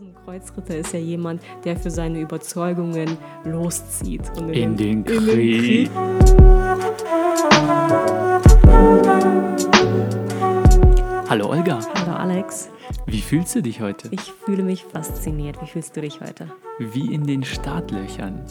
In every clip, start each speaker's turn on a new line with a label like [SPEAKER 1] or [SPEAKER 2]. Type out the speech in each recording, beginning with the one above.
[SPEAKER 1] Ein Kreuzritter ist ja jemand, der für seine Überzeugungen loszieht.
[SPEAKER 2] Und in, in den, den, Krieg. In den Krieg. Hallo Olga.
[SPEAKER 1] Hallo Alex.
[SPEAKER 2] Wie fühlst du dich heute?
[SPEAKER 1] Ich fühle mich fasziniert. Wie fühlst du dich heute?
[SPEAKER 2] Wie in den Startlöchern.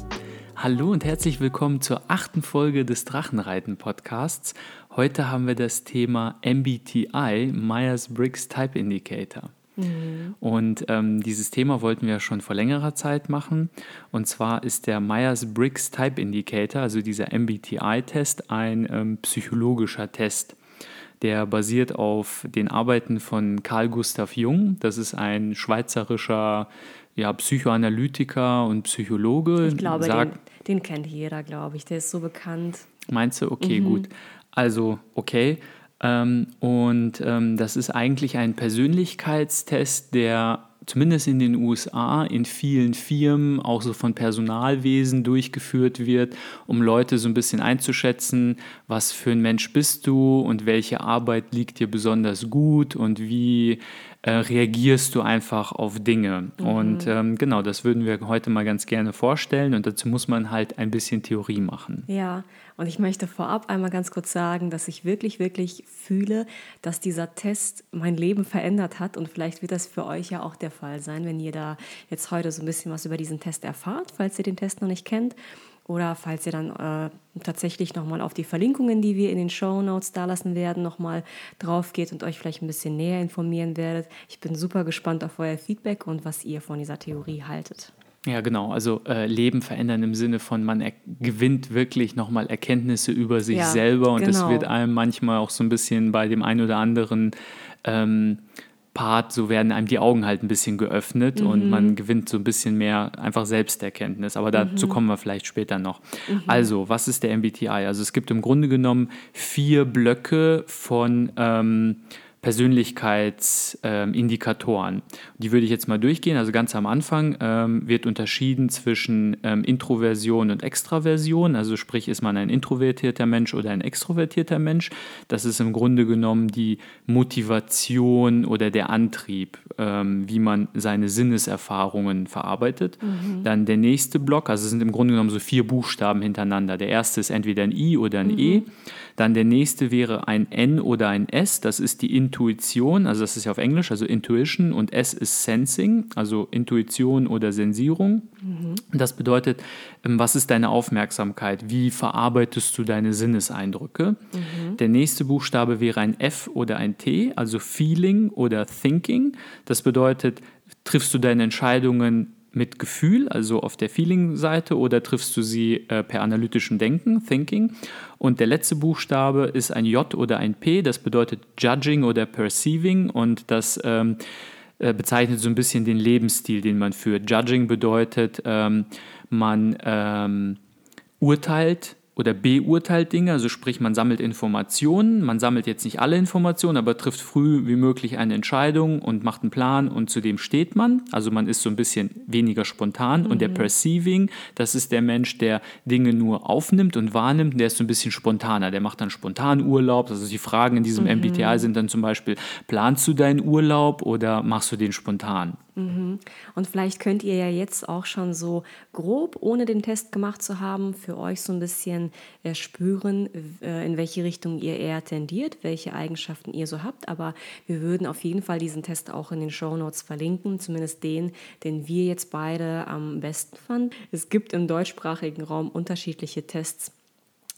[SPEAKER 2] Hallo und herzlich willkommen zur achten Folge des Drachenreiten-Podcasts. Heute haben wir das Thema MBTI, Myers-Briggs Type Indicator. Mhm. Und ähm, dieses Thema wollten wir schon vor längerer Zeit machen. Und zwar ist der Myers-Briggs Type Indicator, also dieser MBTI-Test, ein ähm, psychologischer Test. Der basiert auf den Arbeiten von Carl Gustav Jung. Das ist ein schweizerischer ja, Psychoanalytiker und Psychologe.
[SPEAKER 1] Ich glaube, Sag, den, den, kennt jeder, glaube ich. Der ist so bekannt.
[SPEAKER 2] Meinst du? Okay, mhm. gut. Also, okay. Ähm, und ähm, das ist eigentlich ein Persönlichkeitstest, der zumindest in den USA in vielen Firmen, auch so von Personalwesen durchgeführt wird, um Leute so ein bisschen einzuschätzen, was für ein Mensch bist du und welche Arbeit liegt dir besonders gut und wie äh, reagierst du einfach auf Dinge. Mhm. Und ähm, genau, das würden wir heute mal ganz gerne vorstellen und dazu muss man halt ein bisschen Theorie machen.
[SPEAKER 1] Ja, und ich möchte vorab einmal ganz kurz sagen, dass ich wirklich, wirklich fühle, dass dieser Test mein Leben verändert hat und vielleicht wird das für euch ja auch der Fall sein, wenn ihr da jetzt heute so ein bisschen was über diesen Test erfahrt, falls ihr den Test noch nicht kennt. Oder falls ihr dann äh, tatsächlich nochmal auf die Verlinkungen, die wir in den Show Notes da lassen werden, nochmal drauf geht und euch vielleicht ein bisschen näher informieren werdet. Ich bin super gespannt auf euer Feedback und was ihr von dieser Theorie haltet.
[SPEAKER 2] Ja, genau. Also äh, Leben verändern im Sinne von, man gewinnt wirklich nochmal Erkenntnisse über sich ja, selber und genau. das wird einem manchmal auch so ein bisschen bei dem einen oder anderen ähm, Part, so werden einem die Augen halt ein bisschen geöffnet mhm. und man gewinnt so ein bisschen mehr einfach Selbsterkenntnis. Aber dazu mhm. kommen wir vielleicht später noch. Mhm. Also, was ist der MBTI? Also es gibt im Grunde genommen vier Blöcke von ähm, Persönlichkeitsindikatoren. Die würde ich jetzt mal durchgehen. Also ganz am Anfang ähm, wird unterschieden zwischen ähm, Introversion und Extraversion. Also sprich, ist man ein introvertierter Mensch oder ein extrovertierter Mensch. Das ist im Grunde genommen die Motivation oder der Antrieb, ähm, wie man seine Sinneserfahrungen verarbeitet. Mhm. Dann der nächste Block, also es sind im Grunde genommen so vier Buchstaben hintereinander. Der erste ist entweder ein I oder ein E. mhm. E. Dann der nächste wäre ein N oder ein S. Das ist die Intuition, also das ist ja auf Englisch, also Intuition und S ist Sensing, also Intuition oder Sensierung. Mhm. Das bedeutet, ähm, was ist deine Aufmerksamkeit? Wie verarbeitest du deine Sinneseindrücke? Mhm. Der nächste Buchstabe wäre ein F oder ein T, also Feeling oder Thinking. Das bedeutet, triffst du deine Entscheidungen mit Gefühl, also auf der Feeling-Seite, oder triffst du sie äh, per analytischem Denken, Thinking? Und der letzte Buchstabe ist ein J oder ein P, das bedeutet Judging oder Perceiving und das ähm, äh, bezeichnet so ein bisschen den Lebensstil, den man führt. Judging bedeutet, ähm, man ähm, urteilt oder beurteilt Dinge, also sprich, man sammelt Informationen, man sammelt jetzt nicht alle Informationen, aber trifft früh wie möglich eine Entscheidung und macht einen Plan und zu dem steht man. Also man ist so ein bisschen weniger spontan mhm. und der mhm. Perceiving, das ist der Mensch, der Dinge nur aufnimmt und wahrnimmt, der ist so ein bisschen spontaner, der macht dann spontan Urlaub. Also die Fragen in diesem mhm. MBTI sind dann zum Beispiel, planst du deinen Urlaub oder machst du den spontan?
[SPEAKER 1] Mhm. Und vielleicht könnt ihr ja jetzt auch schon so grob, ohne den Test gemacht zu haben, für euch so ein bisschen äh, spüren, äh, in welche Richtung ihr eher tendiert, welche Eigenschaften ihr so habt. Aber wir würden auf jeden Fall diesen Test auch in den Show Notes verlinken, zumindest den, den wir jetzt beide am besten fanden. Es gibt im deutschsprachigen Raum unterschiedliche Tests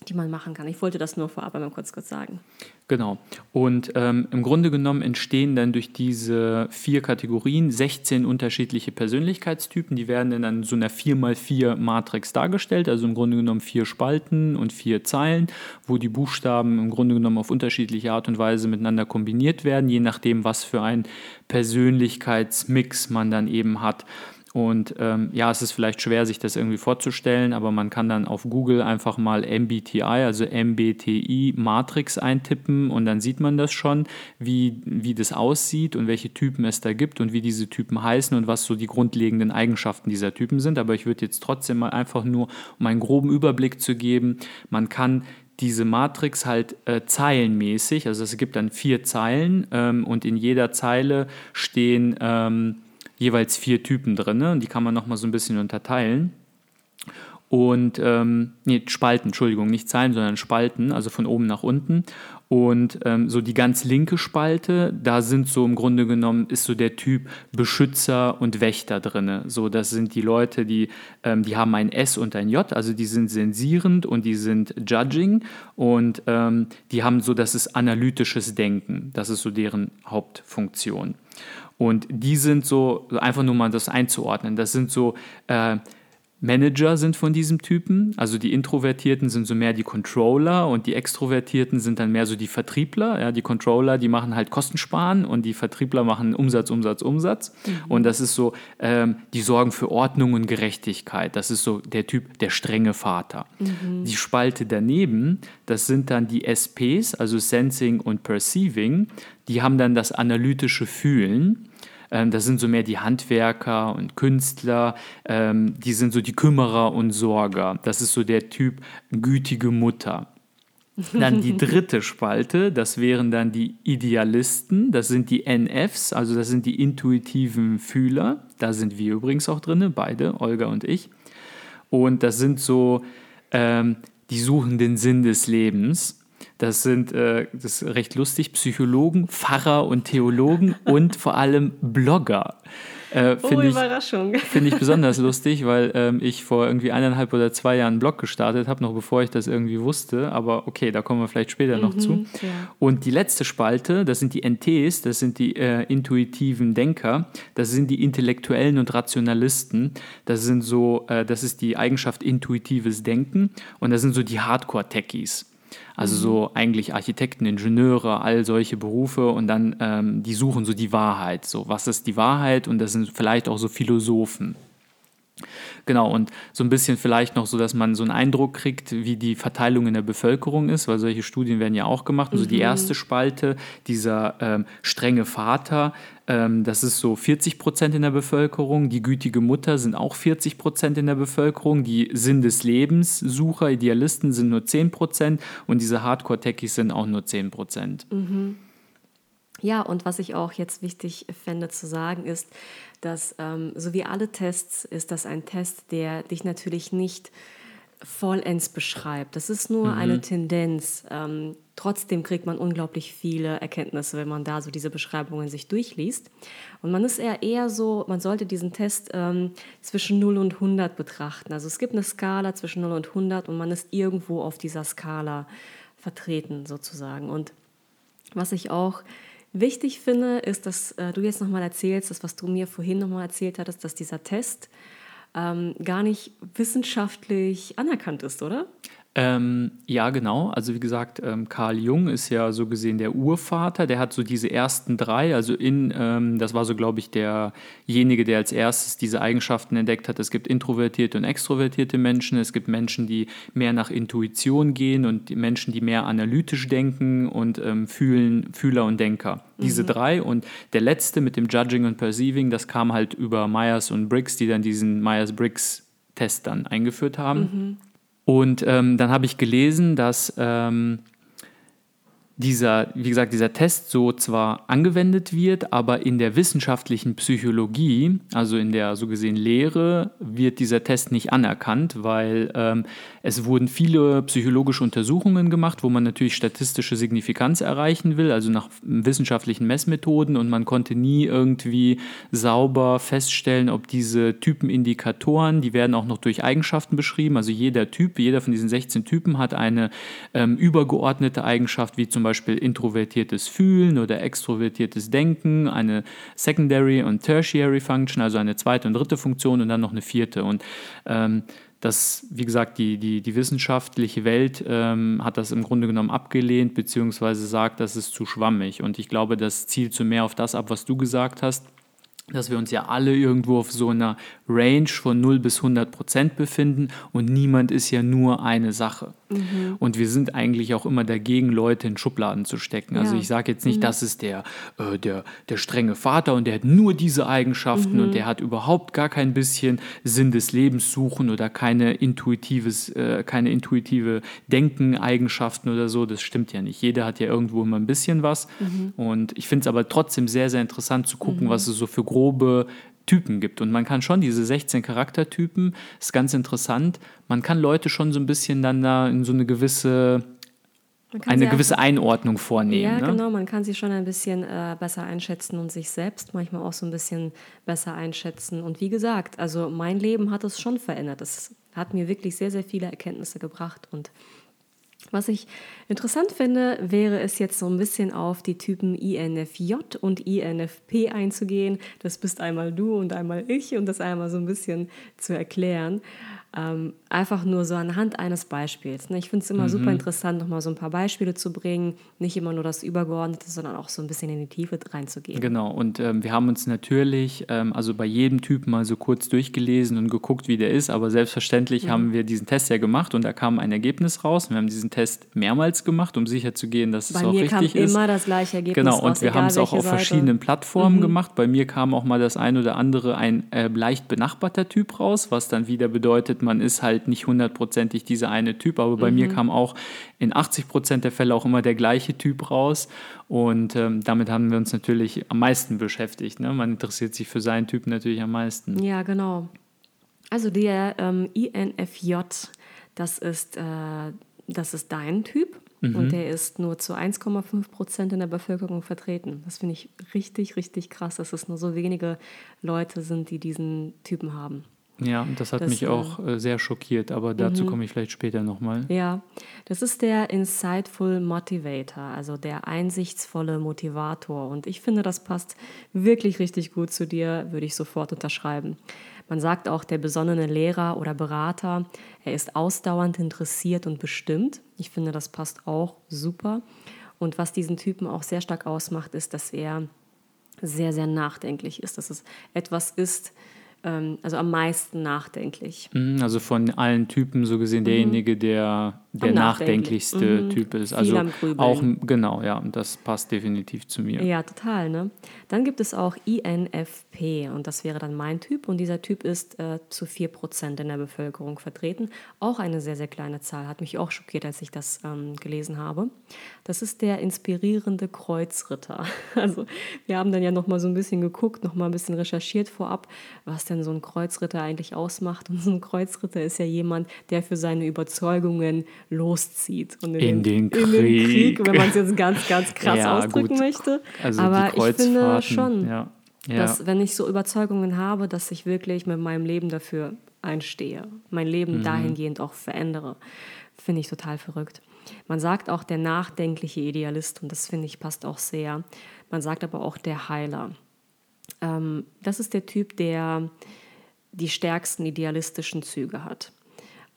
[SPEAKER 1] die man machen kann. Ich wollte das nur vorab einmal kurz kurz sagen.
[SPEAKER 2] Genau. Und ähm, im Grunde genommen entstehen dann durch diese vier Kategorien 16 unterschiedliche Persönlichkeitstypen. Die werden in einer, so einer 4x4 Matrix dargestellt, also im Grunde genommen vier Spalten und vier Zeilen, wo die Buchstaben im Grunde genommen auf unterschiedliche Art und Weise miteinander kombiniert werden, je nachdem, was für ein Persönlichkeitsmix man dann eben hat. Und ähm, ja, es ist vielleicht schwer, sich das irgendwie vorzustellen, aber man kann dann auf Google einfach mal MBTI, also MBTI Matrix eintippen und dann sieht man das schon, wie, wie das aussieht und welche Typen es da gibt und wie diese Typen heißen und was so die grundlegenden Eigenschaften dieser Typen sind. Aber ich würde jetzt trotzdem mal einfach nur, um einen groben Überblick zu geben, man kann diese Matrix halt äh, zeilenmäßig, also es gibt dann vier Zeilen ähm, und in jeder Zeile stehen ähm, jeweils vier Typen drin ne? und die kann man nochmal so ein bisschen unterteilen. Und, ähm, nee, Spalten, Entschuldigung, nicht Zeilen, sondern Spalten, also von oben nach unten. Und ähm, so die ganz linke Spalte, da sind so im Grunde genommen, ist so der Typ Beschützer und Wächter drin. So, das sind die Leute, die, ähm, die haben ein S und ein J, also die sind sensierend und die sind judging und ähm, die haben so, das ist analytisches Denken. Das ist so deren Hauptfunktion. Und die sind so, einfach nur mal das einzuordnen, das sind so, äh, Manager sind von diesem Typen. Also die Introvertierten sind so mehr die Controller und die Extrovertierten sind dann mehr so die Vertriebler. Ja, die Controller, die machen halt Kostensparen und die Vertriebler machen Umsatz, Umsatz, Umsatz. Mhm. Und das ist so, ähm, die sorgen für Ordnung und Gerechtigkeit. Das ist so der Typ, der strenge Vater. Mhm. Die Spalte daneben, das sind dann die SPs, also Sensing und Perceiving. Die haben dann das analytische Fühlen. Ähm, das sind so mehr die Handwerker und Künstler, ähm, die sind so die Kümmerer und Sorger. Das ist so der Typ gütige Mutter. Dann die dritte Spalte, das wären dann die Idealisten, das sind die NFs, also das sind die intuitiven Fühler. Da sind wir übrigens auch drin, beide, Olga und ich. Und das sind so ähm, die suchen den Sinn des Lebens. Das sind, äh, das ist recht lustig, Psychologen, Pfarrer und Theologen und vor allem Blogger. Äh,
[SPEAKER 1] oh, Überraschung.
[SPEAKER 2] Finde ich besonders lustig, weil ähm, ich vor irgendwie eineinhalb oder zwei Jahren einen Blog gestartet habe, noch bevor ich das irgendwie wusste. Aber okay, da kommen wir vielleicht später mhm, noch zu. Ja. Und die letzte Spalte, das sind die NTs, das sind die äh, intuitiven Denker, das sind die Intellektuellen und Rationalisten. Das sind so, äh, das ist die Eigenschaft intuitives Denken und das sind so die Hardcore-Techies. Also so eigentlich Architekten, Ingenieure, all solche Berufe und dann ähm, die suchen so die Wahrheit. So, was ist die Wahrheit? Und das sind vielleicht auch so Philosophen. Genau, und so ein bisschen vielleicht noch so, dass man so einen Eindruck kriegt, wie die Verteilung in der Bevölkerung ist, weil solche Studien werden ja auch gemacht. Also mhm. die erste Spalte, dieser ähm, strenge Vater, ähm, das ist so 40 Prozent in der Bevölkerung. Die gütige Mutter sind auch 40 Prozent in der Bevölkerung. Die Sinn des Lebens, Sucher, Idealisten sind nur 10 Prozent und diese Hardcore-Techies sind auch nur 10 Prozent.
[SPEAKER 1] Mhm. Ja, und was ich auch jetzt wichtig fände zu sagen ist, dass ähm, so wie alle Tests ist das ein Test, der dich natürlich nicht vollends beschreibt. Das ist nur mhm. eine Tendenz. Ähm, trotzdem kriegt man unglaublich viele Erkenntnisse, wenn man da so diese Beschreibungen sich durchliest. Und man ist eher, eher so, man sollte diesen Test ähm, zwischen 0 und 100 betrachten. Also es gibt eine Skala zwischen 0 und 100 und man ist irgendwo auf dieser Skala vertreten sozusagen. Und was ich auch Wichtig finde, ist, dass äh, du jetzt nochmal erzählst, das, was du mir vorhin nochmal erzählt hattest, dass dieser Test ähm, gar nicht wissenschaftlich anerkannt ist, oder?
[SPEAKER 2] Ähm, ja, genau. Also wie gesagt, ähm, Carl Jung ist ja so gesehen der Urvater. Der hat so diese ersten drei, also in, ähm, das war so, glaube ich, derjenige, der als erstes diese Eigenschaften entdeckt hat. Es gibt introvertierte und extrovertierte Menschen. Es gibt Menschen, die mehr nach Intuition gehen und die Menschen, die mehr analytisch denken und ähm, fühlen, Fühler und Denker. Diese mhm. drei. Und der letzte mit dem Judging und Perceiving, das kam halt über Myers und Briggs, die dann diesen Myers-Briggs-Test dann eingeführt haben. Mhm. Und ähm, dann habe ich gelesen, dass ähm, dieser, wie gesagt, dieser Test so zwar angewendet wird, aber in der wissenschaftlichen Psychologie, also in der so gesehen Lehre, wird dieser Test nicht anerkannt, weil ähm, es wurden viele psychologische Untersuchungen gemacht, wo man natürlich statistische Signifikanz erreichen will, also nach wissenschaftlichen Messmethoden und man konnte nie irgendwie sauber feststellen, ob diese Typenindikatoren, die werden auch noch durch Eigenschaften beschrieben, also jeder Typ, jeder von diesen 16 Typen hat eine ähm, übergeordnete Eigenschaft, wie zum Beispiel Beispiel introvertiertes Fühlen oder extrovertiertes Denken, eine Secondary und Tertiary Function, also eine zweite und dritte Funktion und dann noch eine vierte. Und ähm, das, wie gesagt, die, die, die wissenschaftliche Welt ähm, hat das im Grunde genommen abgelehnt, beziehungsweise sagt, das ist zu schwammig. Und ich glaube, das zielt zu mehr auf das ab, was du gesagt hast dass wir uns ja alle irgendwo auf so einer Range von 0 bis 100 Prozent befinden und niemand ist ja nur eine Sache. Mhm. Und wir sind eigentlich auch immer dagegen, Leute in Schubladen zu stecken. Also ja. ich sage jetzt nicht, mhm. das ist der, äh, der, der strenge Vater und der hat nur diese Eigenschaften mhm. und der hat überhaupt gar kein bisschen Sinn des Lebens suchen oder keine, intuitives, äh, keine intuitive Denken-Eigenschaften oder so. Das stimmt ja nicht. Jeder hat ja irgendwo immer ein bisschen was. Mhm. Und ich finde es aber trotzdem sehr, sehr interessant zu gucken, mhm. was es so für grobe Typen gibt. Und man kann schon diese 16 Charaktertypen, ist ganz interessant, man kann Leute schon so ein bisschen dann da in so eine gewisse eine gewisse einfach, Einordnung vornehmen.
[SPEAKER 1] Ja, ne? genau, man kann sie schon ein bisschen äh, besser einschätzen und sich selbst manchmal auch so ein bisschen besser einschätzen. Und wie gesagt, also mein Leben hat es schon verändert. Es hat mir wirklich sehr, sehr viele Erkenntnisse gebracht und was ich interessant finde, wäre es jetzt so ein bisschen auf die Typen INFJ und INFP einzugehen. Das bist einmal du und einmal ich und das einmal so ein bisschen zu erklären. Ähm, einfach nur so anhand eines Beispiels. Ne? Ich finde es immer mhm. super interessant, nochmal so ein paar Beispiele zu bringen, nicht immer nur das Übergeordnete, sondern auch so ein bisschen in die Tiefe reinzugehen.
[SPEAKER 2] Genau, und ähm, wir haben uns natürlich, ähm, also bei jedem Typ mal so kurz durchgelesen und geguckt, wie der ist, aber selbstverständlich mhm. haben wir diesen Test ja gemacht und da kam ein Ergebnis raus. Wir haben diesen Test mehrmals gemacht, um sicherzugehen, dass bei es auch richtig ist. Bei mir kam
[SPEAKER 1] immer das gleiche Ergebnis
[SPEAKER 2] Genau, und raus, wir haben es auch auf Seite. verschiedenen Plattformen mhm. gemacht. Bei mir kam auch mal das ein oder andere ein äh, leicht benachbarter Typ raus, was dann wieder bedeutet, man ist halt nicht hundertprozentig dieser eine Typ, aber bei mhm. mir kam auch in 80 Prozent der Fälle auch immer der gleiche Typ raus. Und ähm, damit haben wir uns natürlich am meisten beschäftigt. Ne? Man interessiert sich für seinen Typ natürlich am meisten.
[SPEAKER 1] Ja, genau. Also der ähm, INFJ, das ist, äh, das ist dein Typ. Mhm. Und der ist nur zu 1,5 Prozent in der Bevölkerung vertreten. Das finde ich richtig, richtig krass, dass es nur so wenige Leute sind, die diesen Typen haben.
[SPEAKER 2] Ja, das hat das, mich auch äh, sehr schockiert, aber dazu mhm. komme ich vielleicht später nochmal.
[SPEAKER 1] Ja, das ist der Insightful Motivator, also der einsichtsvolle Motivator. Und ich finde, das passt wirklich richtig gut zu dir, würde ich sofort unterschreiben. Man sagt auch der besonnene Lehrer oder Berater, er ist ausdauernd interessiert und bestimmt. Ich finde, das passt auch super. Und was diesen Typen auch sehr stark ausmacht, ist, dass er sehr, sehr nachdenklich ist, dass es etwas ist, ähm, also am meisten nachdenklich.
[SPEAKER 2] Mhm, also von allen Typen so gesehen derjenige, der der nachdenklichste mhm. Typ ist. Also auch genau, ja, und das passt definitiv zu mir.
[SPEAKER 1] Ja, total. Ne? Dann gibt es auch INFP und das wäre dann mein Typ und dieser Typ ist äh, zu 4% in der Bevölkerung vertreten. Auch eine sehr, sehr kleine Zahl, hat mich auch schockiert, als ich das ähm, gelesen habe. Das ist der inspirierende Kreuzritter. Also wir haben dann ja nochmal so ein bisschen geguckt, nochmal ein bisschen recherchiert vorab, was denn so ein Kreuzritter eigentlich ausmacht. Und so ein Kreuzritter ist ja jemand, der für seine Überzeugungen loszieht.
[SPEAKER 2] Und in, in den, den, Krieg.
[SPEAKER 1] in den Krieg, wenn man es jetzt ganz, ganz krass ja, ausdrücken gut. möchte. Also Aber ich finde schon, ja. Ja. dass wenn ich so Überzeugungen habe, dass ich wirklich mit meinem Leben dafür einstehe, mein Leben mhm. dahingehend auch verändere, finde ich total verrückt. Man sagt auch der nachdenkliche Idealist und das finde ich passt auch sehr. Man sagt aber auch der Heiler. Ähm, das ist der Typ, der die stärksten idealistischen Züge hat.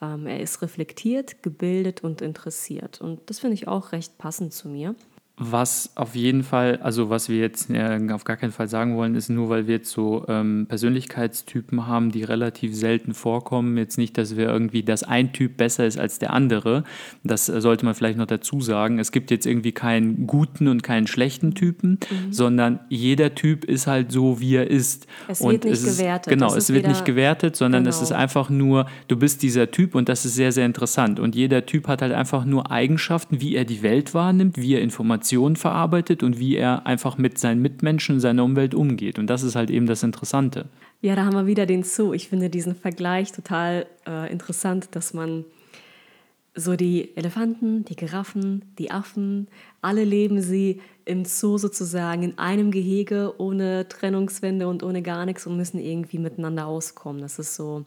[SPEAKER 1] Ähm, er ist reflektiert, gebildet und interessiert. Und das finde ich auch recht passend zu mir.
[SPEAKER 2] Was auf jeden Fall, also was wir jetzt äh, auf gar keinen Fall sagen wollen, ist nur, weil wir jetzt so ähm, Persönlichkeitstypen haben, die relativ selten vorkommen. Jetzt nicht, dass wir irgendwie, dass ein Typ besser ist als der andere. Das äh, sollte man vielleicht noch dazu sagen. Es gibt jetzt irgendwie keinen guten und keinen schlechten Typen, mhm. sondern jeder Typ ist halt so, wie er ist.
[SPEAKER 1] Es und wird nicht es ist, gewertet.
[SPEAKER 2] Genau, es wird nicht gewertet, sondern genau. es ist einfach nur, du bist dieser Typ und das ist sehr, sehr interessant. Und jeder Typ hat halt einfach nur Eigenschaften, wie er die Welt wahrnimmt, wie er Informationen Informationen verarbeitet und wie er einfach mit seinen Mitmenschen, seiner Umwelt umgeht. Und das ist halt eben das Interessante.
[SPEAKER 1] Ja, da haben wir wieder den Zoo. Ich finde diesen Vergleich total äh, interessant, dass man so die Elefanten, die Giraffen, die Affen, alle leben sie im Zoo sozusagen in einem Gehege ohne Trennungswände und ohne gar nichts und müssen irgendwie miteinander auskommen. Das ist so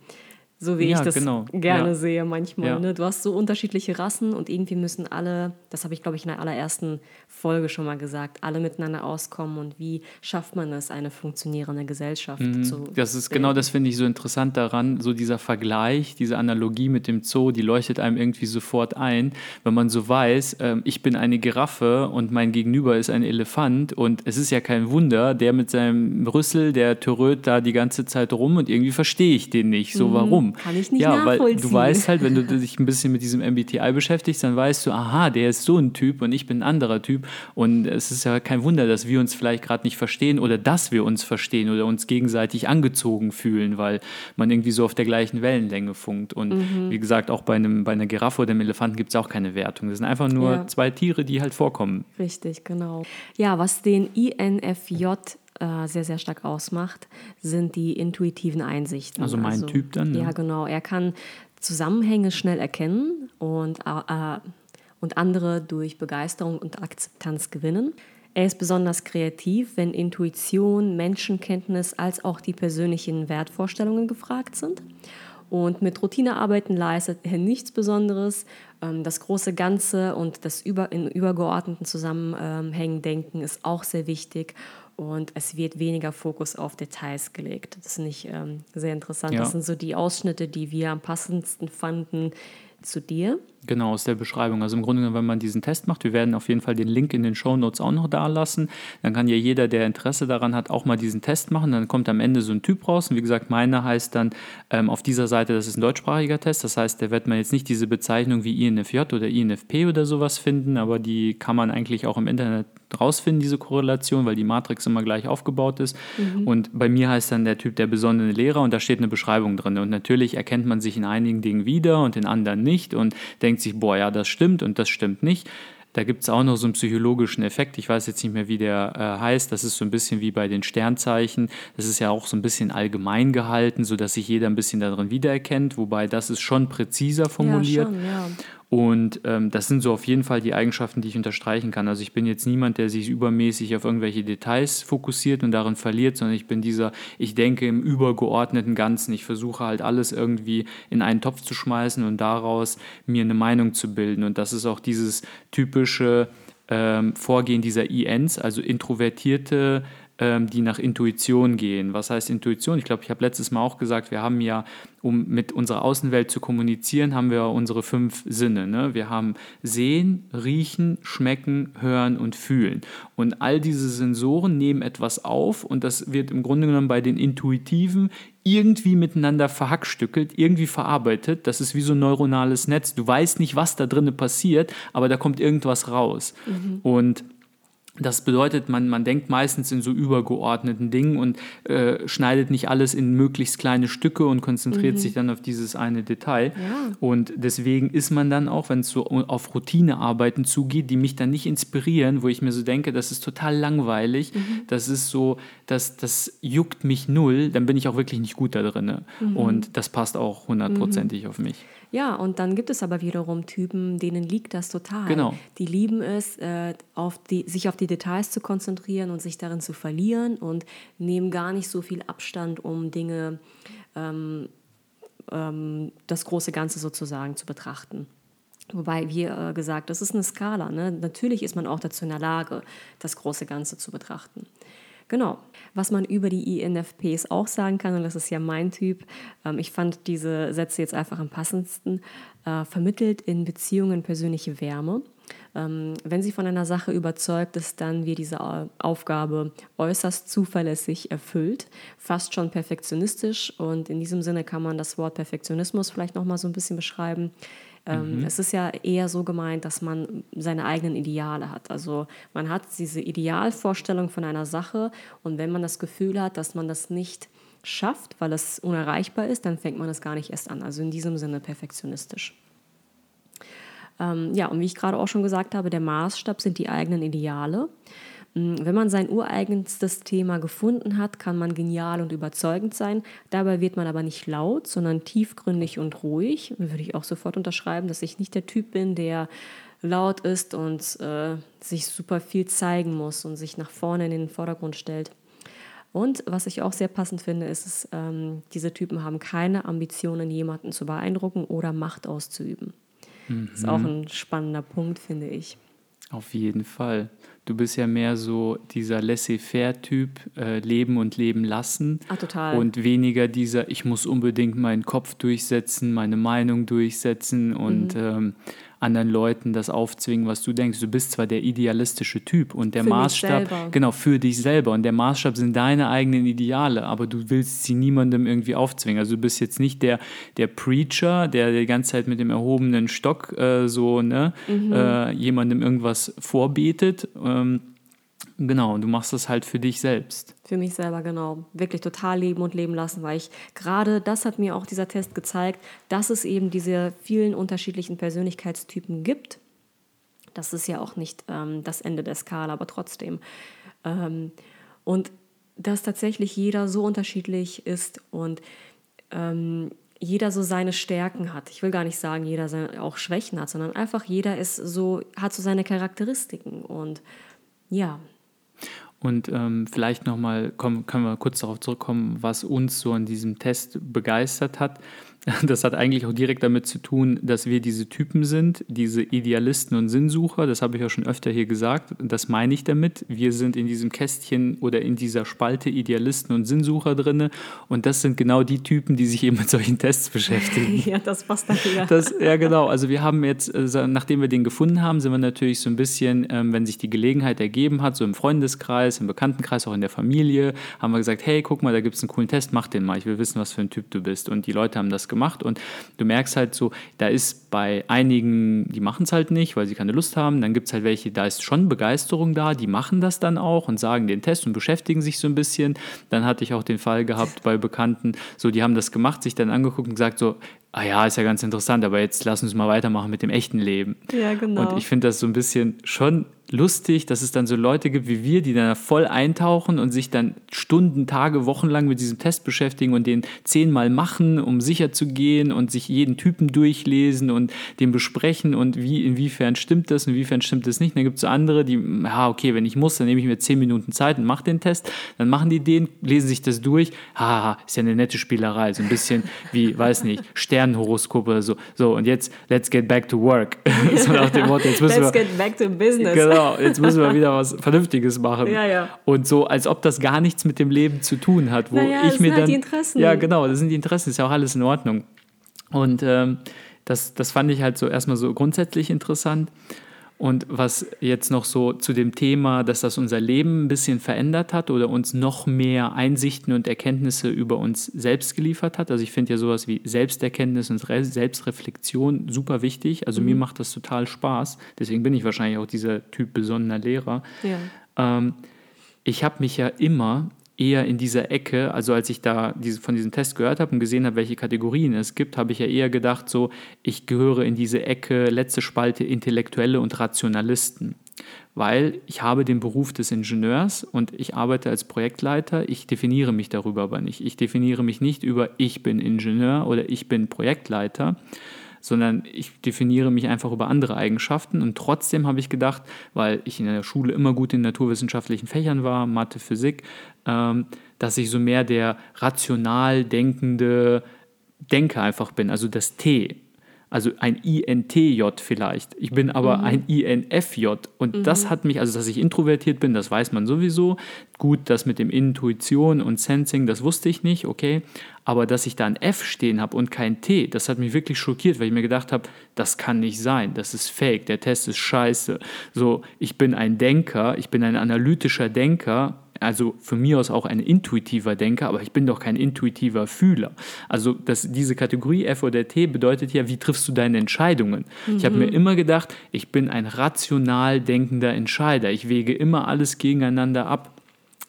[SPEAKER 1] so wie ja, ich das genau. gerne ja. sehe manchmal. Ja. Ne? Du hast so unterschiedliche Rassen und irgendwie müssen alle, das habe ich glaube ich in der allerersten Folge schon mal gesagt, alle miteinander auskommen und wie schafft man es, eine funktionierende Gesellschaft mhm. zu.
[SPEAKER 2] Das ist bilden. genau das finde ich so interessant daran, so dieser Vergleich, diese Analogie mit dem Zoo, die leuchtet einem irgendwie sofort ein, wenn man so weiß, äh, ich bin eine Giraffe und mein Gegenüber ist ein Elefant und es ist ja kein Wunder, der mit seinem Rüssel, der töröt da die ganze Zeit rum und irgendwie verstehe ich den nicht. So mhm. warum?
[SPEAKER 1] Kann ich nicht
[SPEAKER 2] ja,
[SPEAKER 1] nachvollziehen.
[SPEAKER 2] weil du weißt halt, wenn du dich ein bisschen mit diesem MBTI beschäftigst, dann weißt du, aha, der ist so ein Typ und ich bin ein anderer Typ. Und es ist ja kein Wunder, dass wir uns vielleicht gerade nicht verstehen oder dass wir uns verstehen oder uns gegenseitig angezogen fühlen, weil man irgendwie so auf der gleichen Wellenlänge funkt. Und mhm. wie gesagt, auch bei, einem, bei einer Giraffe oder einem Elefanten gibt es auch keine Wertung. Das sind einfach nur ja. zwei Tiere, die halt vorkommen.
[SPEAKER 1] Richtig, genau. Ja, was den INFJ äh, sehr, sehr stark ausmacht, sind die intuitiven Einsichten.
[SPEAKER 2] Also mein Typ dann?
[SPEAKER 1] Ne? Ja, genau. Er kann Zusammenhänge schnell erkennen und, äh, und andere durch Begeisterung und Akzeptanz gewinnen. Er ist besonders kreativ, wenn Intuition, Menschenkenntnis als auch die persönlichen Wertvorstellungen gefragt sind. Und mit Routinearbeiten leistet er nichts Besonderes. Ähm, das große Ganze und das über, in übergeordneten Zusammenhängen denken ist auch sehr wichtig. Und es wird weniger Fokus auf Details gelegt. Das finde ich ähm, sehr interessant. Ja. Das sind so die Ausschnitte, die wir am passendsten fanden zu dir.
[SPEAKER 2] Genau, aus der Beschreibung. Also im Grunde genommen, wenn man diesen Test macht, wir werden auf jeden Fall den Link in den Show Notes auch noch da lassen. Dann kann ja jeder, der Interesse daran hat, auch mal diesen Test machen. Dann kommt am Ende so ein Typ raus. Und wie gesagt, meiner heißt dann ähm, auf dieser Seite, das ist ein deutschsprachiger Test. Das heißt, da wird man jetzt nicht diese Bezeichnung wie INFJ oder INFP oder sowas finden, aber die kann man eigentlich auch im Internet rausfinden, diese Korrelation, weil die Matrix immer gleich aufgebaut ist. Mhm. Und bei mir heißt dann der Typ der besondere Lehrer und da steht eine Beschreibung drin. Und natürlich erkennt man sich in einigen Dingen wieder und in anderen nicht und denkt sich, boah, ja, das stimmt und das stimmt nicht. Da gibt es auch noch so einen psychologischen Effekt. Ich weiß jetzt nicht mehr, wie der äh, heißt. Das ist so ein bisschen wie bei den Sternzeichen. Das ist ja auch so ein bisschen allgemein gehalten, sodass sich jeder ein bisschen darin wiedererkennt. Wobei das ist schon präziser formuliert. Ja, schon, ja. Und ähm, das sind so auf jeden Fall die Eigenschaften, die ich unterstreichen kann. Also ich bin jetzt niemand, der sich übermäßig auf irgendwelche Details fokussiert und darin verliert, sondern ich bin dieser, ich denke im übergeordneten Ganzen. Ich versuche halt alles irgendwie in einen Topf zu schmeißen und daraus mir eine Meinung zu bilden. Und das ist auch dieses typische ähm, Vorgehen dieser INs, also introvertierte die nach Intuition gehen. Was heißt Intuition? Ich glaube, ich habe letztes Mal auch gesagt, wir haben ja, um mit unserer Außenwelt zu kommunizieren, haben wir unsere fünf Sinne. Ne? Wir haben Sehen, Riechen, Schmecken, Hören und Fühlen. Und all diese Sensoren nehmen etwas auf und das wird im Grunde genommen bei den Intuitiven irgendwie miteinander verhackstückelt, irgendwie verarbeitet. Das ist wie so ein neuronales Netz. Du weißt nicht, was da drinnen passiert, aber da kommt irgendwas raus. Mhm. Und das bedeutet, man, man denkt meistens in so übergeordneten Dingen und äh, schneidet nicht alles in möglichst kleine Stücke und konzentriert mhm. sich dann auf dieses eine Detail. Ja. Und deswegen ist man dann auch, wenn es so auf Routinearbeiten zugeht, die mich dann nicht inspirieren, wo ich mir so denke, das ist total langweilig, mhm. das ist so, das, das juckt mich null, dann bin ich auch wirklich nicht gut da drin. Mhm. Und das passt auch hundertprozentig auf mich.
[SPEAKER 1] Ja, und dann gibt es aber wiederum Typen, denen liegt das total. Genau. Die lieben es, äh, auf die, sich auf die Details zu konzentrieren und sich darin zu verlieren und nehmen gar nicht so viel Abstand, um Dinge, ähm, ähm, das große Ganze sozusagen zu betrachten. Wobei, wie äh, gesagt, das ist eine Skala. Ne? Natürlich ist man auch dazu in der Lage, das große Ganze zu betrachten. Genau. Was man über die INFPs auch sagen kann, und das ist ja mein Typ, ähm, ich fand diese Sätze jetzt einfach am passendsten, äh, vermittelt in Beziehungen persönliche Wärme. Ähm, wenn sie von einer Sache überzeugt ist, dann wird diese Aufgabe äußerst zuverlässig erfüllt, fast schon perfektionistisch. Und in diesem Sinne kann man das Wort Perfektionismus vielleicht nochmal so ein bisschen beschreiben. Ähm, mhm. Es ist ja eher so gemeint, dass man seine eigenen Ideale hat. Also man hat diese Idealvorstellung von einer Sache und wenn man das Gefühl hat, dass man das nicht schafft, weil es unerreichbar ist, dann fängt man es gar nicht erst an. Also in diesem Sinne perfektionistisch. Ähm, ja, und wie ich gerade auch schon gesagt habe, der Maßstab sind die eigenen Ideale. Mm, wenn man sein ureigenstes Thema gefunden hat, kann man genial und überzeugend sein. Dabei wird man aber nicht laut, sondern tiefgründig und ruhig. Und würde ich auch sofort unterschreiben, dass ich nicht der Typ bin, der laut ist und äh, sich super viel zeigen muss und sich nach vorne in den Vordergrund stellt. Und was ich auch sehr passend finde, ist, dass ähm, diese Typen haben keine Ambitionen, jemanden zu beeindrucken oder Macht auszuüben. Mhm. Das ist auch ein spannender Punkt, finde ich.
[SPEAKER 2] Auf jeden Fall. Du bist ja mehr so dieser Laissez-faire-Typ, äh, leben und leben lassen.
[SPEAKER 1] Ah, total.
[SPEAKER 2] Und weniger dieser, ich muss unbedingt meinen Kopf durchsetzen, meine Meinung durchsetzen und mhm. ähm, anderen Leuten das aufzwingen, was du denkst. Du bist zwar der idealistische Typ und der für Maßstab, genau, für dich selber. Und der Maßstab sind deine eigenen Ideale, aber du willst sie niemandem irgendwie aufzwingen. Also du bist jetzt nicht der, der Preacher, der die ganze Zeit mit dem erhobenen Stock äh, so, ne, mhm. äh, jemandem irgendwas vorbetet. Ähm, Genau, du machst das halt für dich selbst.
[SPEAKER 1] Für mich selber, genau. Wirklich total leben und leben lassen, weil ich gerade das hat mir auch dieser Test gezeigt, dass es eben diese vielen unterschiedlichen Persönlichkeitstypen gibt. Das ist ja auch nicht ähm, das Ende der Skala, aber trotzdem. Ähm, und dass tatsächlich jeder so unterschiedlich ist und ähm, jeder so seine Stärken hat. Ich will gar nicht sagen, jeder seine, auch Schwächen hat, sondern einfach jeder ist so, hat so seine Charakteristiken und ja.
[SPEAKER 2] Und ähm, vielleicht nochmal können wir kurz darauf zurückkommen, was uns so an diesem Test begeistert hat. Das hat eigentlich auch direkt damit zu tun, dass wir diese Typen sind, diese Idealisten und Sinnsucher. Das habe ich ja schon öfter hier gesagt. Das meine ich damit. Wir sind in diesem Kästchen oder in dieser Spalte Idealisten und Sinnsucher drin. Und das sind genau die Typen, die sich eben mit solchen Tests beschäftigen.
[SPEAKER 1] ja, das passt.
[SPEAKER 2] Das, ja, genau. Also wir haben jetzt, äh, nachdem wir den gefunden haben, sind wir natürlich so ein bisschen, ähm, wenn sich die Gelegenheit ergeben hat, so im Freundeskreis, im Bekanntenkreis, auch in der Familie, haben wir gesagt, hey, guck mal, da gibt es einen coolen Test, mach den mal. Ich will wissen, was für ein Typ du bist. Und die Leute haben das gemacht gemacht und du merkst halt so, da ist bei einigen, die machen es halt nicht, weil sie keine Lust haben, dann gibt es halt welche, da ist schon Begeisterung da, die machen das dann auch und sagen den Test und beschäftigen sich so ein bisschen. Dann hatte ich auch den Fall gehabt bei Bekannten, so die haben das gemacht, sich dann angeguckt und gesagt so, ah ja, ist ja ganz interessant, aber jetzt lass uns mal weitermachen mit dem echten Leben.
[SPEAKER 1] Ja, genau.
[SPEAKER 2] Und ich finde das so ein bisschen schon lustig, dass es dann so Leute gibt wie wir, die dann voll eintauchen und sich dann Stunden, Tage, Wochen lang mit diesem Test beschäftigen und den zehnmal machen, um sicher zu gehen und sich jeden Typen durchlesen und den besprechen und wie, inwiefern stimmt das, inwiefern stimmt das nicht. dann gibt es so andere, die, ja, okay, wenn ich muss, dann nehme ich mir zehn Minuten Zeit und mache den Test. Dann machen die den, lesen sich das durch. Haha, ist ja eine nette Spielerei. So ein bisschen wie, weiß nicht, Sternenhoroskop oder so. So, und jetzt, let's get back to work. so nach dem Motto, jetzt müssen
[SPEAKER 1] let's
[SPEAKER 2] wir.
[SPEAKER 1] get back to business.
[SPEAKER 2] Genau, genau, jetzt müssen wir wieder was Vernünftiges machen.
[SPEAKER 1] Ja, ja.
[SPEAKER 2] Und so, als ob das gar nichts mit dem Leben zu tun hat, wo
[SPEAKER 1] naja,
[SPEAKER 2] ich
[SPEAKER 1] das
[SPEAKER 2] mir
[SPEAKER 1] sind halt
[SPEAKER 2] dann.
[SPEAKER 1] die Interessen.
[SPEAKER 2] Ja, genau, das sind die Interessen, ist ja auch alles in Ordnung. Und ähm, das, das fand ich halt so erstmal so grundsätzlich interessant. Und was jetzt noch so zu dem Thema, dass das unser Leben ein bisschen verändert hat oder uns noch mehr Einsichten und Erkenntnisse über uns selbst geliefert hat. Also ich finde ja sowas wie Selbsterkenntnis und Selbstreflexion super wichtig. Also mhm. mir macht das total Spaß. Deswegen bin ich wahrscheinlich auch dieser Typ besonderer Lehrer.
[SPEAKER 1] Ja.
[SPEAKER 2] Ähm, ich habe mich ja immer eher in dieser Ecke, also als ich da diese, von diesem Test gehört habe und gesehen habe, welche Kategorien es gibt, habe ich ja eher gedacht, so, ich gehöre in diese Ecke, letzte Spalte Intellektuelle und Rationalisten. Weil ich habe den Beruf des Ingenieurs und ich arbeite als Projektleiter, ich definiere mich darüber aber nicht. Ich definiere mich nicht über ich bin Ingenieur oder ich bin Projektleiter, sondern ich definiere mich einfach über andere Eigenschaften. Und trotzdem habe ich gedacht, weil ich in der Schule immer gut in naturwissenschaftlichen Fächern war, Mathe, Physik, ähm, dass ich so mehr der rational denkende Denker einfach bin, also das T. Also ein INTJ vielleicht. Ich bin aber mhm. ein INFJ. Und mhm. das hat mich, also dass ich introvertiert bin, das weiß man sowieso. Gut, das mit dem Intuition und Sensing, das wusste ich nicht, okay. Aber dass ich da ein F stehen habe und kein T, das hat mich wirklich schockiert, weil ich mir gedacht habe, das kann nicht sein, das ist fake, der Test ist scheiße. So, ich bin ein Denker, ich bin ein analytischer Denker also für mich aus auch ein intuitiver Denker, aber ich bin doch kein intuitiver Fühler. Also das, diese Kategorie F oder T bedeutet ja, wie triffst du deine Entscheidungen? Mhm. Ich habe mir immer gedacht, ich bin ein rational denkender Entscheider. Ich wege immer alles gegeneinander ab.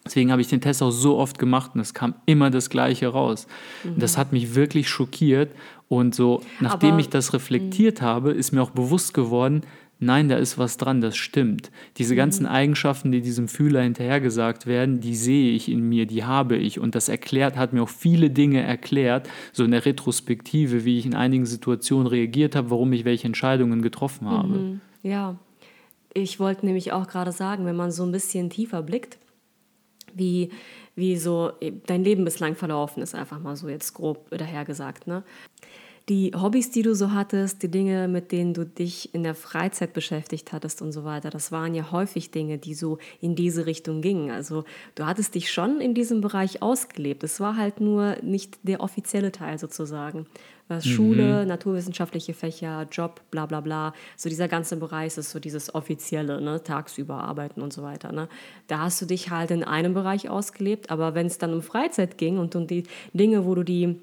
[SPEAKER 2] Deswegen habe ich den Test auch so oft gemacht und es kam immer das Gleiche raus. Mhm. Das hat mich wirklich schockiert. Und so, nachdem aber, ich das reflektiert mh. habe, ist mir auch bewusst geworden, nein, da ist was dran, das stimmt. Diese mhm. ganzen Eigenschaften, die diesem Fühler hinterhergesagt werden, die sehe ich in mir, die habe ich. Und das erklärt, hat mir auch viele Dinge erklärt, so in der Retrospektive, wie ich in einigen Situationen reagiert habe, warum ich welche Entscheidungen getroffen habe. Mhm.
[SPEAKER 1] Ja, ich wollte nämlich auch gerade sagen, wenn man so ein bisschen tiefer blickt, wie, wie so dein Leben bislang verlaufen ist, einfach mal so jetzt grob dahergesagt, ne? Die Hobbys, die du so hattest, die Dinge, mit denen du dich in der Freizeit beschäftigt hattest und so weiter, das waren ja häufig Dinge, die so in diese Richtung gingen. Also du hattest dich schon in diesem Bereich ausgelebt. Es war halt nur nicht der offizielle Teil sozusagen. Was mhm. Schule, naturwissenschaftliche Fächer, Job, bla bla bla. So dieser ganze Bereich ist so dieses offizielle, ne? tagsüber arbeiten und so weiter. Ne? Da hast du dich halt in einem Bereich ausgelebt, aber wenn es dann um Freizeit ging und um die Dinge, wo du die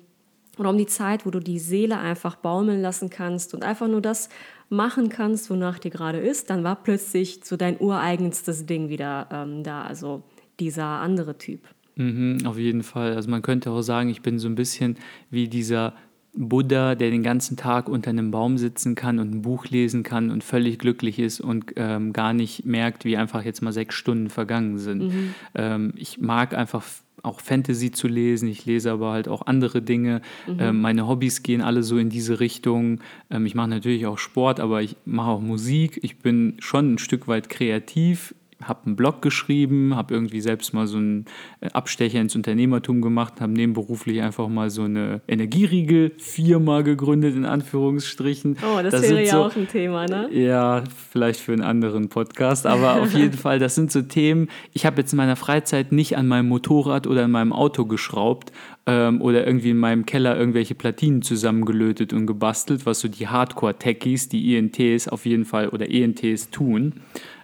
[SPEAKER 1] oder um die Zeit, wo du die Seele einfach baumeln lassen kannst und einfach nur das machen kannst, wonach dir gerade ist, dann war plötzlich so dein ureigenstes Ding wieder ähm, da, also dieser andere Typ.
[SPEAKER 2] Mhm, auf jeden Fall. Also man könnte auch sagen, ich bin so ein bisschen wie dieser Buddha, der den ganzen Tag unter einem Baum sitzen kann und ein Buch lesen kann und völlig glücklich ist und ähm, gar nicht merkt, wie einfach jetzt mal sechs Stunden vergangen sind. Mhm. Ähm, ich mag einfach auch Fantasy zu lesen, ich lese aber halt auch andere Dinge. Mhm. Ähm, meine Hobbys gehen alle so in diese Richtung. Ähm, ich mache natürlich auch Sport, aber ich mache auch Musik. Ich bin schon ein Stück weit kreativ habe einen Blog geschrieben, habe irgendwie selbst mal so einen äh, Abstecher ins Unternehmertum gemacht, habe nebenberuflich einfach mal so eine Energieriegel-Firma gegründet, in Anführungsstrichen.
[SPEAKER 1] Oh, das, das wäre ja so, auch ein Thema, ne?
[SPEAKER 2] Ja, vielleicht für einen anderen Podcast, aber auf jeden Fall, das sind so Themen. Ich habe jetzt in meiner Freizeit nicht an meinem Motorrad oder in meinem Auto geschraubt ähm, oder irgendwie in meinem Keller irgendwelche Platinen zusammengelötet und gebastelt, was so die Hardcore-Techies, die INTs auf jeden Fall oder ENTs tun.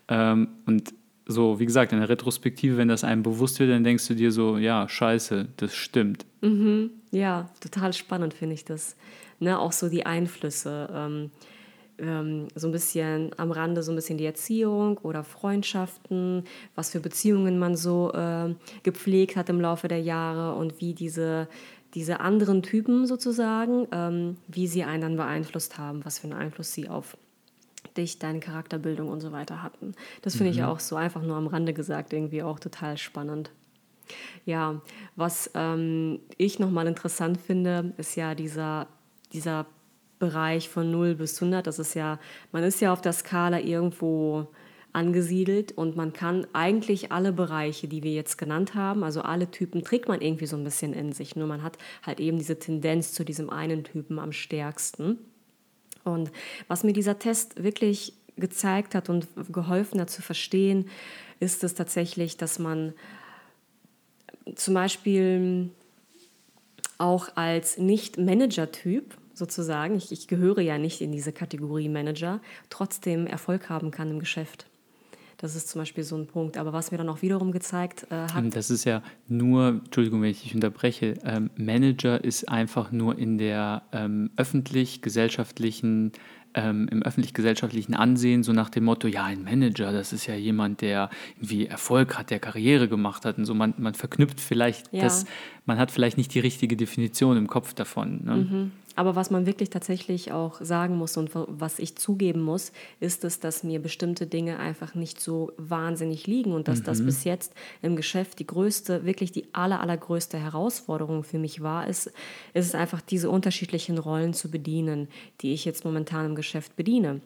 [SPEAKER 2] Ähm, und so, wie gesagt, in der Retrospektive, wenn das einem bewusst wird, dann denkst du dir so, ja, scheiße, das stimmt.
[SPEAKER 1] Mhm. Ja, total spannend finde ich das. Ne, auch so die Einflüsse. Ähm, ähm, so ein bisschen am Rande, so ein bisschen die Erziehung oder Freundschaften, was für Beziehungen man so äh, gepflegt hat im Laufe der Jahre und wie diese, diese anderen Typen sozusagen, ähm, wie sie einen dann beeinflusst haben, was für einen Einfluss sie auf dich, deine Charakterbildung und so weiter hatten. Das finde mhm. ich auch so einfach nur am Rande gesagt irgendwie auch total spannend. Ja, was ähm, ich nochmal interessant finde, ist ja dieser, dieser Bereich von 0 bis 100. Das ist ja, man ist ja auf der Skala irgendwo angesiedelt und man kann eigentlich alle Bereiche, die wir jetzt genannt haben, also alle Typen, trägt man irgendwie so ein bisschen in sich. Nur man hat halt eben diese Tendenz zu diesem einen Typen am stärksten. Und was mir dieser Test wirklich gezeigt hat und geholfen hat zu verstehen, ist es tatsächlich, dass man zum Beispiel auch als Nicht-Manager-Typ sozusagen, ich, ich gehöre ja nicht in diese Kategorie Manager, trotzdem Erfolg haben kann im Geschäft. Das ist zum Beispiel so ein Punkt. Aber was mir dann auch wiederum gezeigt äh, hat.
[SPEAKER 2] Das ist ja nur, Entschuldigung, wenn ich dich unterbreche, ähm, Manager ist einfach nur in der ähm, öffentlich-gesellschaftlichen ähm, im öffentlich-gesellschaftlichen Ansehen, so nach dem Motto, ja, ein Manager, das ist ja jemand, der irgendwie Erfolg hat, der Karriere gemacht hat und so. Man, man verknüpft vielleicht ja. das, man hat vielleicht nicht die richtige Definition im Kopf davon. Ne?
[SPEAKER 1] Mhm. Aber was man wirklich tatsächlich auch sagen muss und was ich zugeben muss, ist es, dass mir bestimmte Dinge einfach nicht so wahnsinnig liegen und dass mhm. das bis jetzt im Geschäft die größte, wirklich die aller, allergrößte Herausforderung für mich war, ist, ist es einfach diese unterschiedlichen Rollen zu bedienen, die ich jetzt momentan im Geschäft bediene.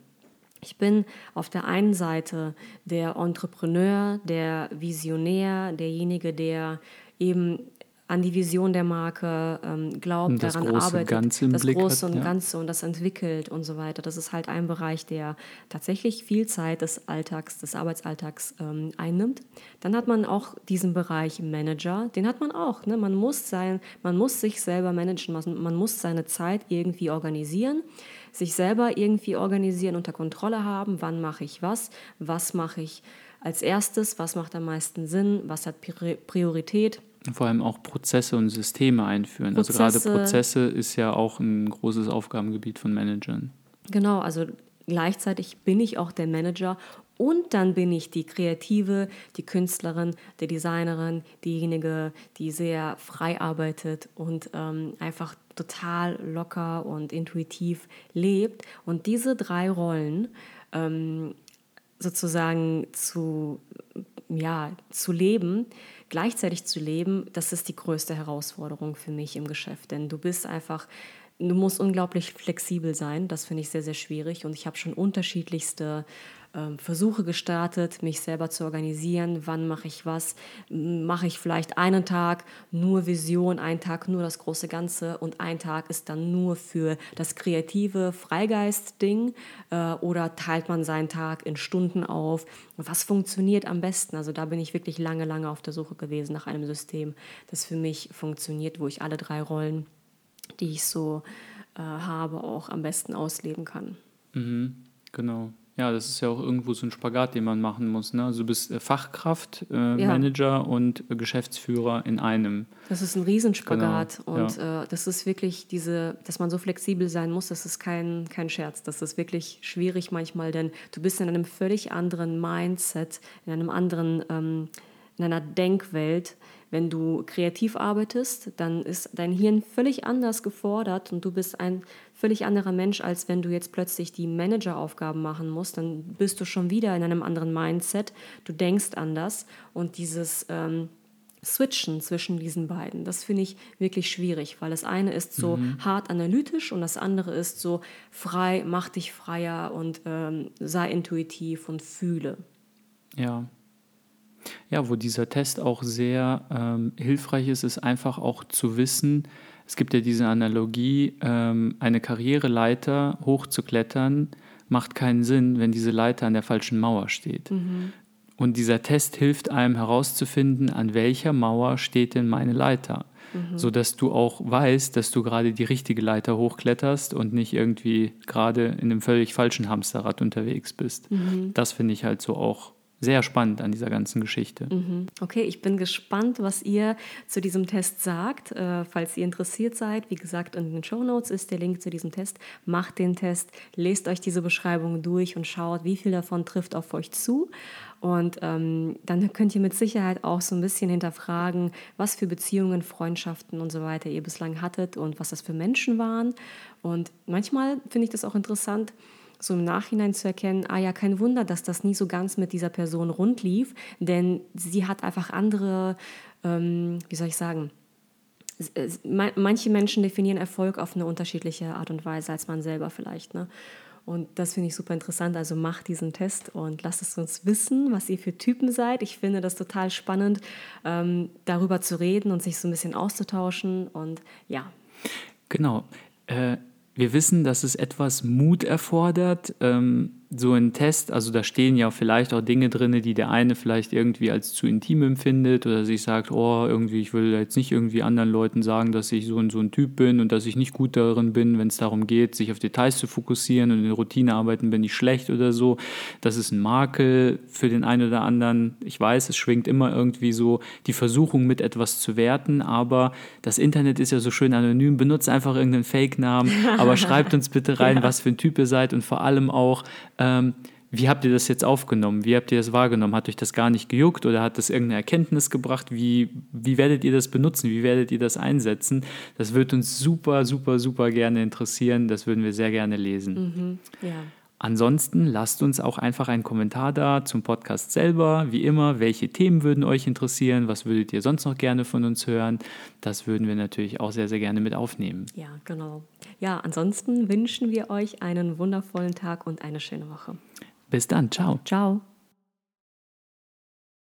[SPEAKER 1] Ich bin auf der einen Seite der Entrepreneur, der Visionär, derjenige, der eben an die Vision der Marke ähm, glaubt,
[SPEAKER 2] das
[SPEAKER 1] daran arbeitet,
[SPEAKER 2] Ganze
[SPEAKER 1] das
[SPEAKER 2] Blick
[SPEAKER 1] Große
[SPEAKER 2] hat,
[SPEAKER 1] und
[SPEAKER 2] ja.
[SPEAKER 1] Ganze und das entwickelt und so weiter. Das ist halt ein Bereich, der tatsächlich viel Zeit des Alltags, des Arbeitsalltags ähm, einnimmt. Dann hat man auch diesen Bereich Manager, den hat man auch. Ne? Man, muss sein, man muss sich selber managen, man, man muss seine Zeit irgendwie organisieren sich selber irgendwie organisieren, unter Kontrolle haben, wann mache ich was, was mache ich als erstes, was macht am meisten Sinn, was hat Priorität
[SPEAKER 2] vor allem auch Prozesse und Systeme einführen. Prozesse, also gerade Prozesse ist ja auch ein großes Aufgabengebiet von Managern.
[SPEAKER 1] Genau, also gleichzeitig bin ich auch der Manager und dann bin ich die Kreative, die Künstlerin, die Designerin, diejenige, die sehr frei arbeitet und ähm, einfach total locker und intuitiv lebt. Und diese drei Rollen ähm, sozusagen zu, ja, zu leben, gleichzeitig zu leben, das ist die größte Herausforderung für mich im Geschäft. Denn du bist einfach, du musst unglaublich flexibel sein. Das finde ich sehr, sehr schwierig. Und ich habe schon unterschiedlichste Versuche gestartet, mich selber zu organisieren. Wann mache ich was? Mache ich vielleicht einen Tag nur Vision, einen Tag nur das große Ganze und ein Tag ist dann nur für das kreative Freigeist-Ding äh, oder teilt man seinen Tag in Stunden auf? Was funktioniert am besten? Also da bin ich wirklich lange, lange auf der Suche gewesen nach einem System, das für mich funktioniert, wo ich alle drei Rollen, die ich so äh, habe, auch am besten ausleben kann.
[SPEAKER 2] Mhm, genau. Ja, das ist ja auch irgendwo so ein Spagat, den man machen muss. Ne? Also du bist Fachkraft, äh, ja. Manager und äh, Geschäftsführer in einem.
[SPEAKER 1] Das ist ein Riesenspagat. Genau. Und ja. äh, das ist wirklich diese, dass man so flexibel sein muss, das ist kein, kein Scherz. Das ist wirklich schwierig manchmal, denn du bist in einem völlig anderen Mindset, in einem anderen, ähm, in einer Denkwelt, wenn du kreativ arbeitest, dann ist dein Hirn völlig anders gefordert und du bist ein völlig anderer Mensch, als wenn du jetzt plötzlich die Manageraufgaben machen musst. Dann bist du schon wieder in einem anderen Mindset, du denkst anders und dieses ähm, Switchen zwischen diesen beiden, das finde ich wirklich schwierig, weil das eine ist so mhm. hart analytisch und das andere ist so frei, mach dich freier und ähm, sei intuitiv und fühle.
[SPEAKER 2] Ja. Ja, wo dieser Test auch sehr ähm, hilfreich ist, ist einfach auch zu wissen, es gibt ja diese Analogie, ähm, eine Karriereleiter hochzuklettern, macht keinen Sinn, wenn diese Leiter an der falschen Mauer steht. Mhm. Und dieser Test hilft einem herauszufinden, an welcher Mauer steht denn meine Leiter. Mhm. Sodass du auch weißt, dass du gerade die richtige Leiter hochkletterst und nicht irgendwie gerade in einem völlig falschen Hamsterrad unterwegs bist. Mhm. Das finde ich halt so auch sehr spannend an dieser ganzen Geschichte.
[SPEAKER 1] Mhm. Okay, ich bin gespannt, was ihr zu diesem Test sagt. Äh, falls ihr interessiert seid, wie gesagt, in den Show Notes ist der Link zu diesem Test. Macht den Test, lest euch diese Beschreibung durch und schaut, wie viel davon trifft auf euch zu. Und ähm, dann könnt ihr mit Sicherheit auch so ein bisschen hinterfragen, was für Beziehungen, Freundschaften und so weiter ihr bislang hattet und was das für Menschen waren. Und manchmal finde ich das auch interessant, so im Nachhinein zu erkennen, ah ja, kein Wunder, dass das nie so ganz mit dieser Person rund lief, denn sie hat einfach andere, ähm, wie soll ich sagen, manche Menschen definieren Erfolg auf eine unterschiedliche Art und Weise als man selber vielleicht. Ne? Und das finde ich super interessant. Also macht diesen Test und lasst es uns wissen, was ihr für Typen seid. Ich finde das total spannend, ähm, darüber zu reden und sich so ein bisschen auszutauschen. Und ja.
[SPEAKER 2] Genau. Äh, wir wissen, dass es etwas Mut erfordert, ähm, so ein Test, also da stehen ja vielleicht auch Dinge drin, die der eine vielleicht irgendwie als zu intim empfindet oder sich sagt, oh, irgendwie, ich will jetzt nicht irgendwie anderen Leuten sagen, dass ich so und so ein Typ bin und dass ich nicht gut darin bin, wenn es darum geht, sich auf Details zu fokussieren und in Routinearbeiten bin ich schlecht oder so. Das ist ein Makel für den einen oder anderen. Ich weiß, es schwingt immer irgendwie so die Versuchung mit etwas zu werten, aber das Internet ist ja so schön anonym. Benutzt einfach irgendeinen Fake-Namen, aber schreibt uns bitte rein, ja. was für ein Typ ihr seid und vor allem auch, ähm, wie habt ihr das jetzt aufgenommen? Wie habt ihr das wahrgenommen? Hat euch das gar nicht gejuckt oder hat das irgendeine Erkenntnis gebracht? Wie, wie werdet ihr das benutzen? Wie werdet ihr das einsetzen? Das würde uns super, super, super gerne interessieren. Das würden wir sehr gerne lesen. Mhm, ja. Ansonsten lasst uns auch einfach einen Kommentar da zum Podcast selber. Wie immer, welche Themen würden euch interessieren? Was würdet ihr sonst noch gerne von uns hören? Das würden wir natürlich auch sehr, sehr gerne mit aufnehmen.
[SPEAKER 1] Ja, genau. Ja, ansonsten wünschen wir euch einen wundervollen Tag und eine schöne Woche.
[SPEAKER 2] Bis dann. Ciao.
[SPEAKER 1] Ciao.